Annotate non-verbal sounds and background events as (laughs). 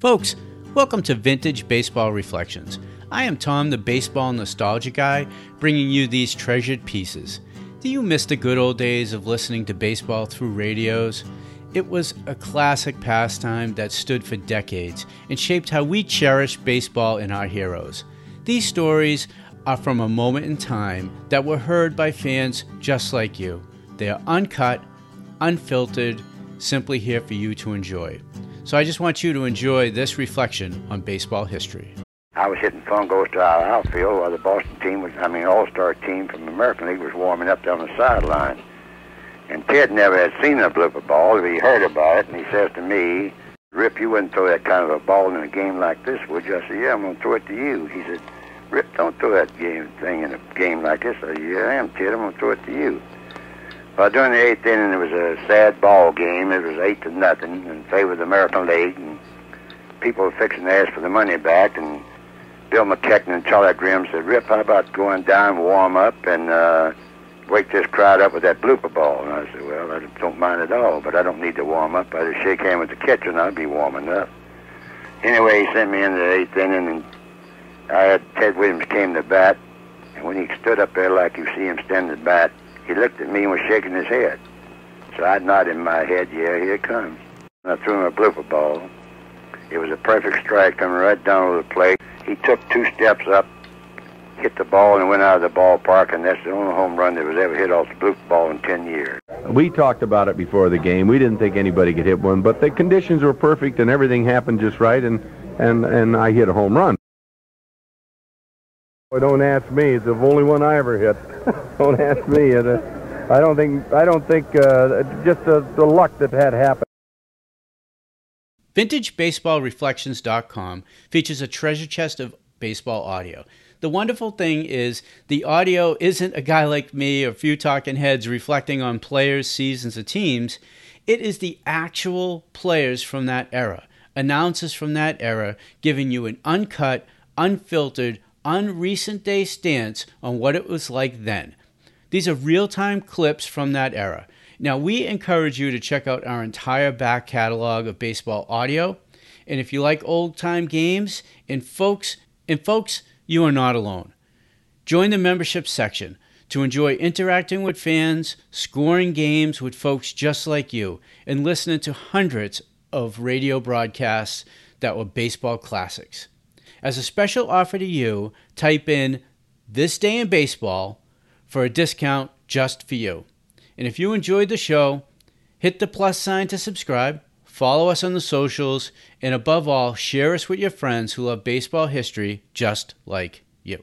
Folks, welcome to Vintage Baseball Reflections. I am Tom, the baseball nostalgia guy, bringing you these treasured pieces. Do you miss the good old days of listening to baseball through radios? It was a classic pastime that stood for decades and shaped how we cherish baseball and our heroes. These stories are from a moment in time that were heard by fans just like you. They are uncut, unfiltered, simply here for you to enjoy. So I just want you to enjoy this reflection on baseball history. I was hitting fungos to our outfield while the Boston team was, I mean, all-star team from the American League was warming up down the sideline. And Ted never had seen a blooper ball. He heard about it, and he says to me, Rip, you wouldn't throw that kind of a ball in a game like this, would you? I said, yeah, I'm going to throw it to you. He said, Rip, don't throw that game thing in a game like this. I said, yeah, I am, Ted. I'm going to throw it to you. Well, during the eighth inning, it was a sad ball game. It was eight to nothing in favor of the American League, and people were fixing to ask for the money back. And Bill McKechnie and Charlie Grimm said, "Rip, how about going down, warm up, and uh, wake this crowd up with that blooper ball?" And I said, "Well, I don't mind at all, but I don't need to warm up. I just shake hands with the catcher, and I'll be warming up." Anyway, he sent me into the eighth inning, and I had Ted Williams came to bat, and when he stood up there like you see him standing at bat, he looked at me and was shaking his head. So I nodded in my head, yeah, here it comes. And I threw him a blooper ball. It was a perfect strike coming right down to the plate. He took two steps up, hit the ball, and went out of the ballpark, and that's the only home run that was ever hit off the blooper ball in 10 years. We talked about it before the game. We didn't think anybody could hit one, but the conditions were perfect and everything happened just right, and, and, and I hit a home run. Don't ask me. It's the only one I ever hit. (laughs) don't ask me. It, uh, I don't think. I don't think. Uh, just the, the luck that had happened. VintageBaseballReflections.com features a treasure chest of baseball audio. The wonderful thing is the audio isn't a guy like me or a few talking heads reflecting on players, seasons, or teams. It is the actual players from that era, announcers from that era, giving you an uncut, unfiltered, unrecent day stance on what it was like then. These are real time clips from that era. Now, we encourage you to check out our entire back catalog of baseball audio. And if you like old time games, and folks, and folks, you are not alone. Join the membership section to enjoy interacting with fans, scoring games with folks just like you, and listening to hundreds of radio broadcasts that were baseball classics. As a special offer to you, type in This Day in Baseball for a discount just for you. And if you enjoyed the show, hit the plus sign to subscribe, follow us on the socials, and above all, share us with your friends who love baseball history just like you.